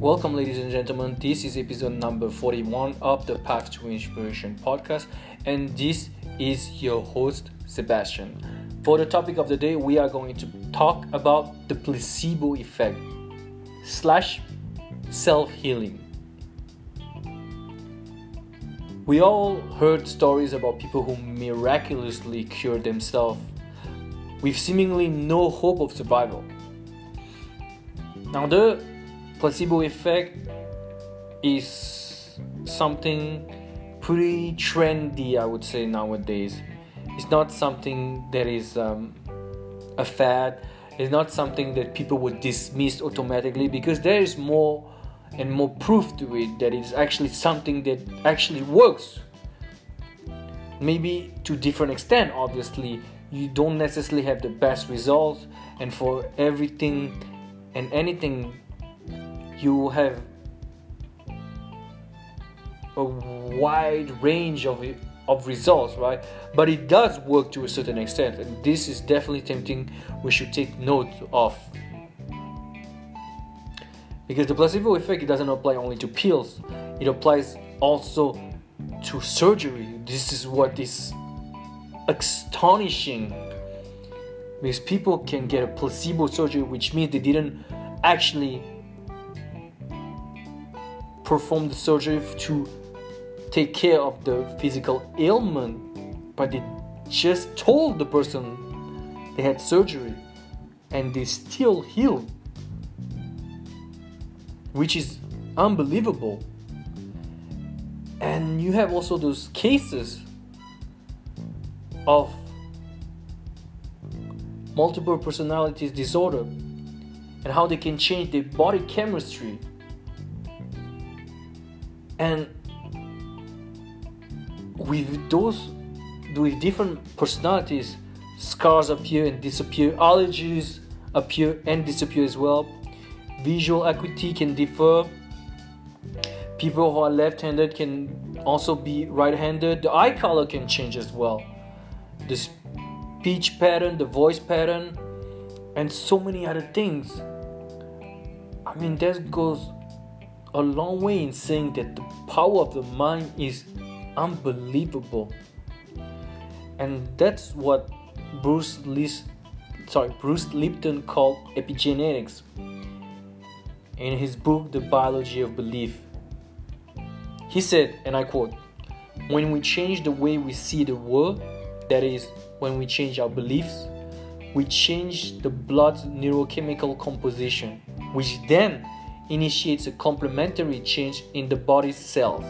Welcome, ladies and gentlemen. This is episode number 41 of the Path to Inspiration podcast, and this is your host, Sebastian. For the topic of the day, we are going to talk about the placebo effect slash self healing. We all heard stories about people who miraculously cured themselves with seemingly no hope of survival. Now, the placebo effect is something pretty trendy, I would say, nowadays. It's not something that is um, a fad, it's not something that people would dismiss automatically because there is more and more proof to it that it's actually something that actually works. Maybe to different extent, obviously, you don't necessarily have the best results, and for everything and anything you have a wide range of of results, right? But it does work to a certain extent, and this is definitely something we should take note of. Because the placebo effect it doesn't apply only to pills; it applies also to surgery. This is what is astonishing. Because people can get a placebo surgery, which means they didn't actually perform the surgery to take care of the physical ailment, but they just told the person they had surgery and they still healed, which is unbelievable. And you have also those cases of multiple personalities disorder and how they can change their body chemistry and with those with different personalities scars appear and disappear allergies appear and disappear as well. Visual acuity can differ. People who are left-handed can also be right-handed. The eye color can change as well. The speech pattern the voice pattern and so many other things. I mean that goes a long way in saying that the power of the mind is unbelievable. And that's what Bruce sorry, Bruce Lipton called epigenetics in his book The Biology of Belief. He said, and I quote, when we change the way we see the world, that is, when we change our beliefs, we change the blood's neurochemical composition, which then initiates a complementary change in the body's cells.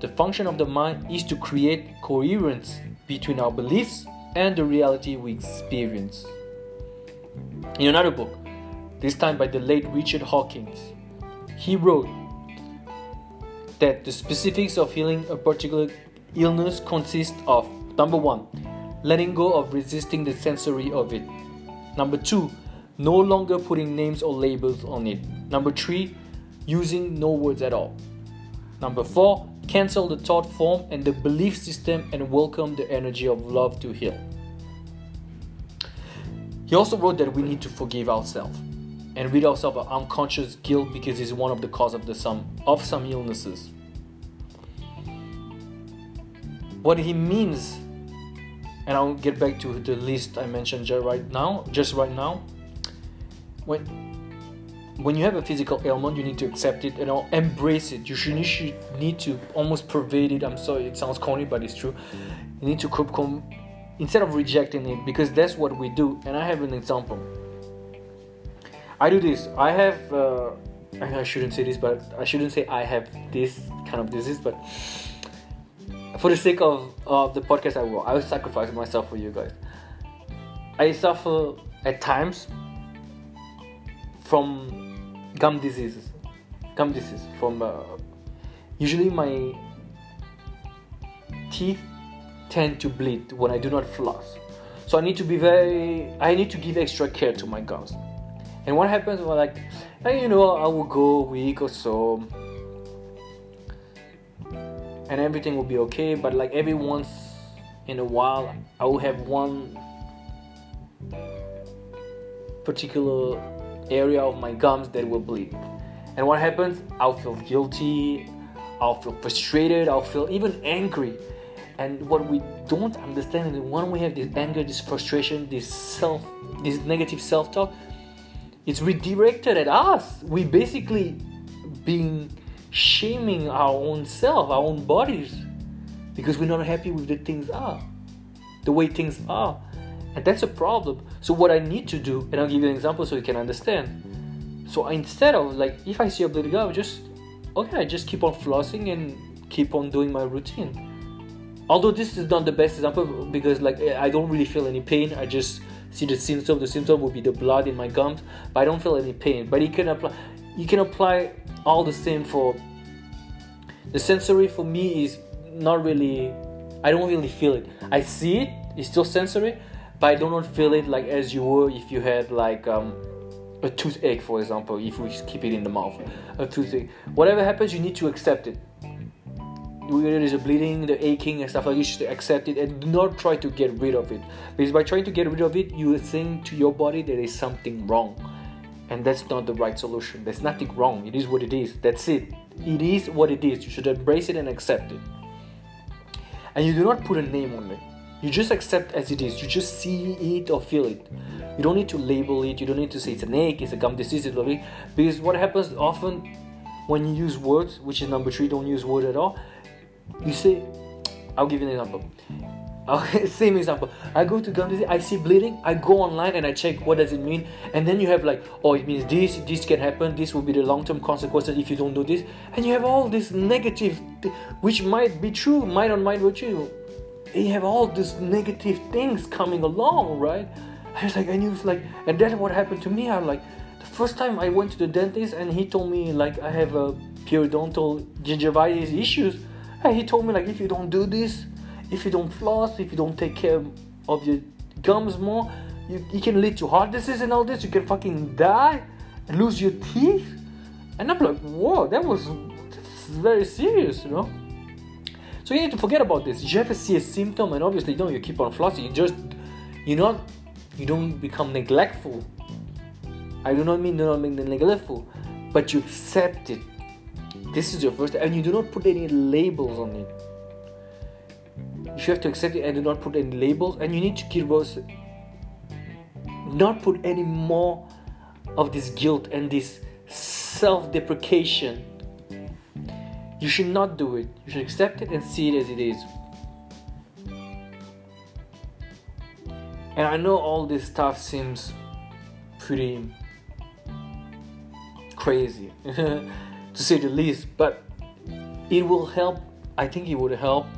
The function of the mind is to create coherence between our beliefs and the reality we experience. In another book, this time by the late Richard Hawkins, he wrote that the specifics of healing a particular illness consist of number one, letting go of resisting the sensory of it. Number two, no longer putting names or labels on it. Number three, using no words at all. Number four, cancel the thought form and the belief system and welcome the energy of love to heal. He also wrote that we need to forgive ourselves and rid ourselves of unconscious guilt because it's one of the cause of the some of some illnesses. What he means, and I'll get back to the list I mentioned just right now, just right now. When when you have a physical ailment, you need to accept it and embrace it. You should, you should need to almost pervade it. I'm sorry, it sounds corny, but it's true. You need to come instead of rejecting it because that's what we do. And I have an example. I do this. I have. Uh, I shouldn't say this, but I shouldn't say I have this kind of disease. But for the sake of, of the podcast, I will. I will sacrifice myself for you guys. I suffer at times from gum diseases. Gum disease from uh, usually my teeth tend to bleed when i do not floss. So i need to be very i need to give extra care to my gums. And what happens when like you know i will go a week or so and everything will be okay but like every once in a while i will have one particular area of my gums that will bleed And what happens? I'll feel guilty, I'll feel frustrated, I'll feel even angry. And what we don't understand is when we have this anger, this frustration, this self, this negative self-talk, it's redirected at us. We basically being shaming our own self, our own bodies, because we're not happy with the things are, the way things are, and that's a problem. So what I need to do, and I'll give you an example so you can understand. So instead of like, if I see a bleeding gum, just okay, I just keep on flossing and keep on doing my routine. Although this is not the best example because like I don't really feel any pain. I just see the symptom. The symptom would be the blood in my gums, but I don't feel any pain. But you can apply, you can apply all the same for the sensory. For me, is not really. I don't really feel it. I see it. It's still sensory, but I do not feel it like as you would if you had like um, a toothache, for example. If we keep it in the mouth, a toothache. Whatever happens, you need to accept it whether there's a bleeding, the aching, and stuff like this, you should accept it and do not try to get rid of it. Because by trying to get rid of it, you are saying to your body there is something wrong. And that's not the right solution. There's nothing wrong. It is what it is. That's it. It is what it is. You should embrace it and accept it. And you do not put a name on it. You just accept as it is. You just see it or feel it. You don't need to label it. You don't need to say it's an ache, it's a gum disease, it's a because what happens often when you use words, which is number three, don't use word at all you say, I'll give you an example. same example. I go to gum disease, I see bleeding, I go online and I check what does it mean, and then you have like, oh, it means this, this can happen, this will be the long-term consequences if you don't do this, and you have all this negative, which might be true, might not might not be true. You have all these negative things coming along, right? I was like, and you was like, and that's what happened to me. I'm like, the first time I went to the dentist and he told me like I have a periodontal gingivitis issues and he told me like if you don't do this, if you don't floss, if you don't take care of your gums more, you, you can lead to heart disease and all this. You can fucking die and lose your teeth. And I'm like, whoa, that was very serious, you know. So you need to forget about this. You have to see a symptom, and obviously, don't. You keep on flossing. You just, you not, you don't become neglectful. I do not mean do not make neglectful, but you accept it this is your first, and you do not put any labels on it. You have to accept it and do not put any labels, and you need to keep us not put any more of this guilt and this self-deprecation. You should not do it. You should accept it and see it as it is. And I know all this stuff seems pretty crazy. to say the least. But it will help. I think it would help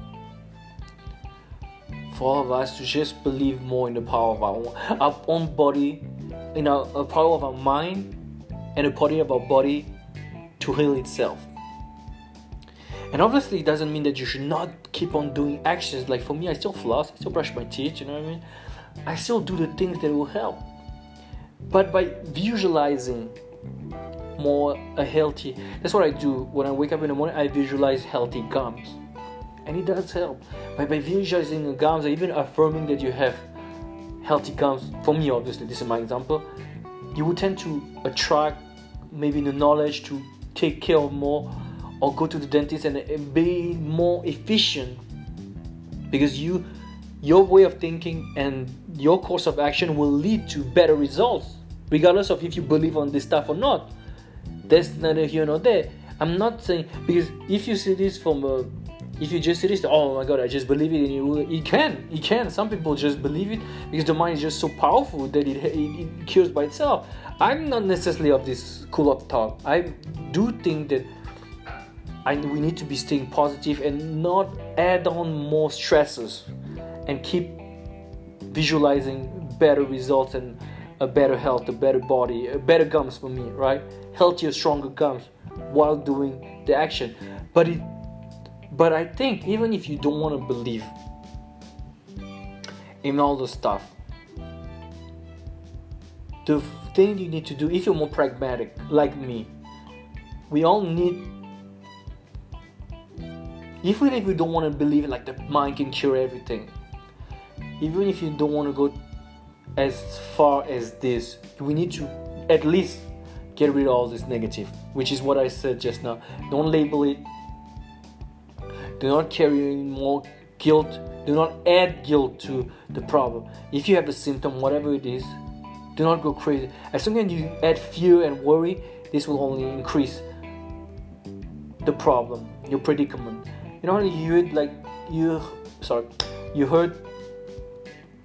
for all of us to just believe more in the power of our own, our own body, in our, power of our mind, and the body of our body to heal itself. And obviously, it doesn't mean that you should not keep on doing actions. Like for me, I still floss, I still brush my teeth, you know what I mean? I still do the things that will help. But by visualizing more a healthy that's what i do when i wake up in the morning i visualize healthy gums and it does help by, by visualizing gums even affirming that you have healthy gums for me obviously this is my example you will tend to attract maybe the knowledge to take care of more or go to the dentist and be more efficient because you your way of thinking and your course of action will lead to better results regardless of if you believe on this stuff or not that's neither here nor there. I'm not saying because if you see this from a if you just see this, oh my god, I just believe it, and you you can, you can. Some people just believe it because the mind is just so powerful that it, it, it cures by itself. I'm not necessarily of this school of thought. I do think that I, we need to be staying positive and not add on more stresses and keep visualizing better results and a better health, a better body, a better gums for me, right? Healthier, stronger gums while doing the action. But it but I think even if you don't want to believe in all the stuff, the thing you need to do if you're more pragmatic like me, we all need even if you don't want to believe it like the mind can cure everything even if you don't want to go as far as this we need to at least get rid of all this negative which is what I said just now. Don't label it. Do not carry any more guilt. Do not add guilt to the problem. If you have a symptom, whatever it is, do not go crazy. As soon as you add fear and worry, this will only increase the problem, your predicament. You know, you heard like you sorry, you heard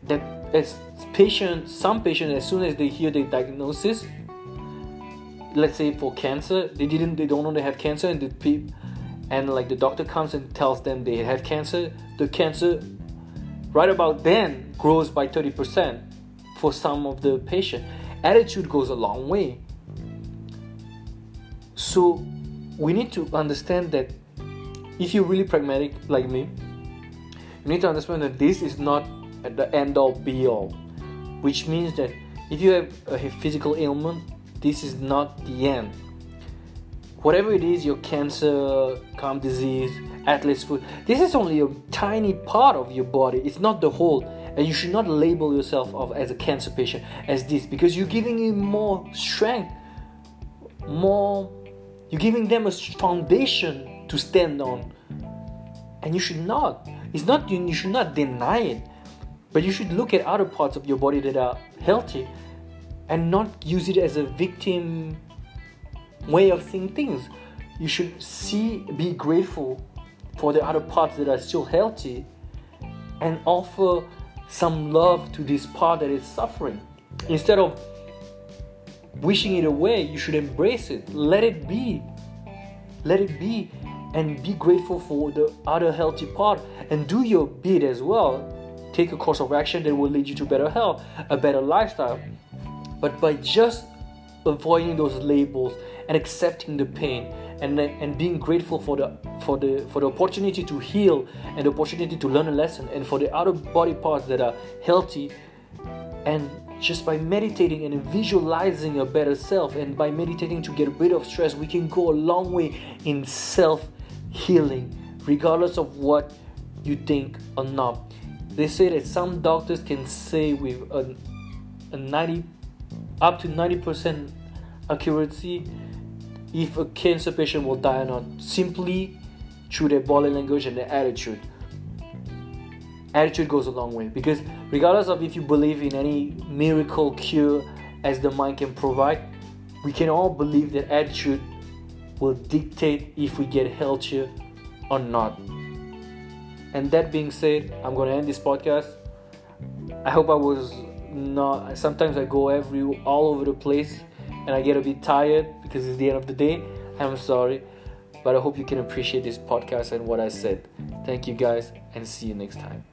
that as patients, some patients, as soon as they hear the diagnosis, let's say for cancer, they didn't, they don't know they have cancer, and the people, and like the doctor comes and tells them they have cancer, the cancer, right about then, grows by thirty percent for some of the patient. Attitude goes a long way. So we need to understand that if you're really pragmatic like me, you need to understand that this is not at the end all be all, which means that if you have a physical ailment, this is not the end. Whatever it is, your cancer, gum disease, athlete's foot, this is only a tiny part of your body. It's not the whole. And you should not label yourself as a cancer patient as this because you're giving you more strength, more, you're giving them a foundation to stand on. And you should not. It's not you should not deny it, but you should look at other parts of your body that are healthy and not use it as a victim way of seeing things. You should see, be grateful for the other parts that are still healthy and offer some love to this part that is suffering. Instead of wishing it away, you should embrace it. Let it be. Let it be and be grateful for the other healthy part and do your bit as well. Take a course of action that will lead you to better health, a better lifestyle. But by just avoiding those labels and accepting the pain and, and being grateful for the for the for the opportunity to heal and the opportunity to learn a lesson and for the other body parts that are healthy and just by meditating and visualizing a better self and by meditating to get rid of stress we can go a long way in self healing regardless of what you think or not. They say that some doctors can say with a, a 90 up to 90% accuracy if a cancer patient will die or not simply through their body language and their attitude. Attitude goes a long way because regardless of if you believe in any miracle cure as the mind can provide we can all believe that attitude will dictate if we get healthier or not. And that being said i'm to end this podcast. I hope i was not sometimes i go every all over the place and i get a bit tired because it's the end of the day. I'm sorry but i hope you can appreciate this podcast and what i said. Thank you guys and see you next time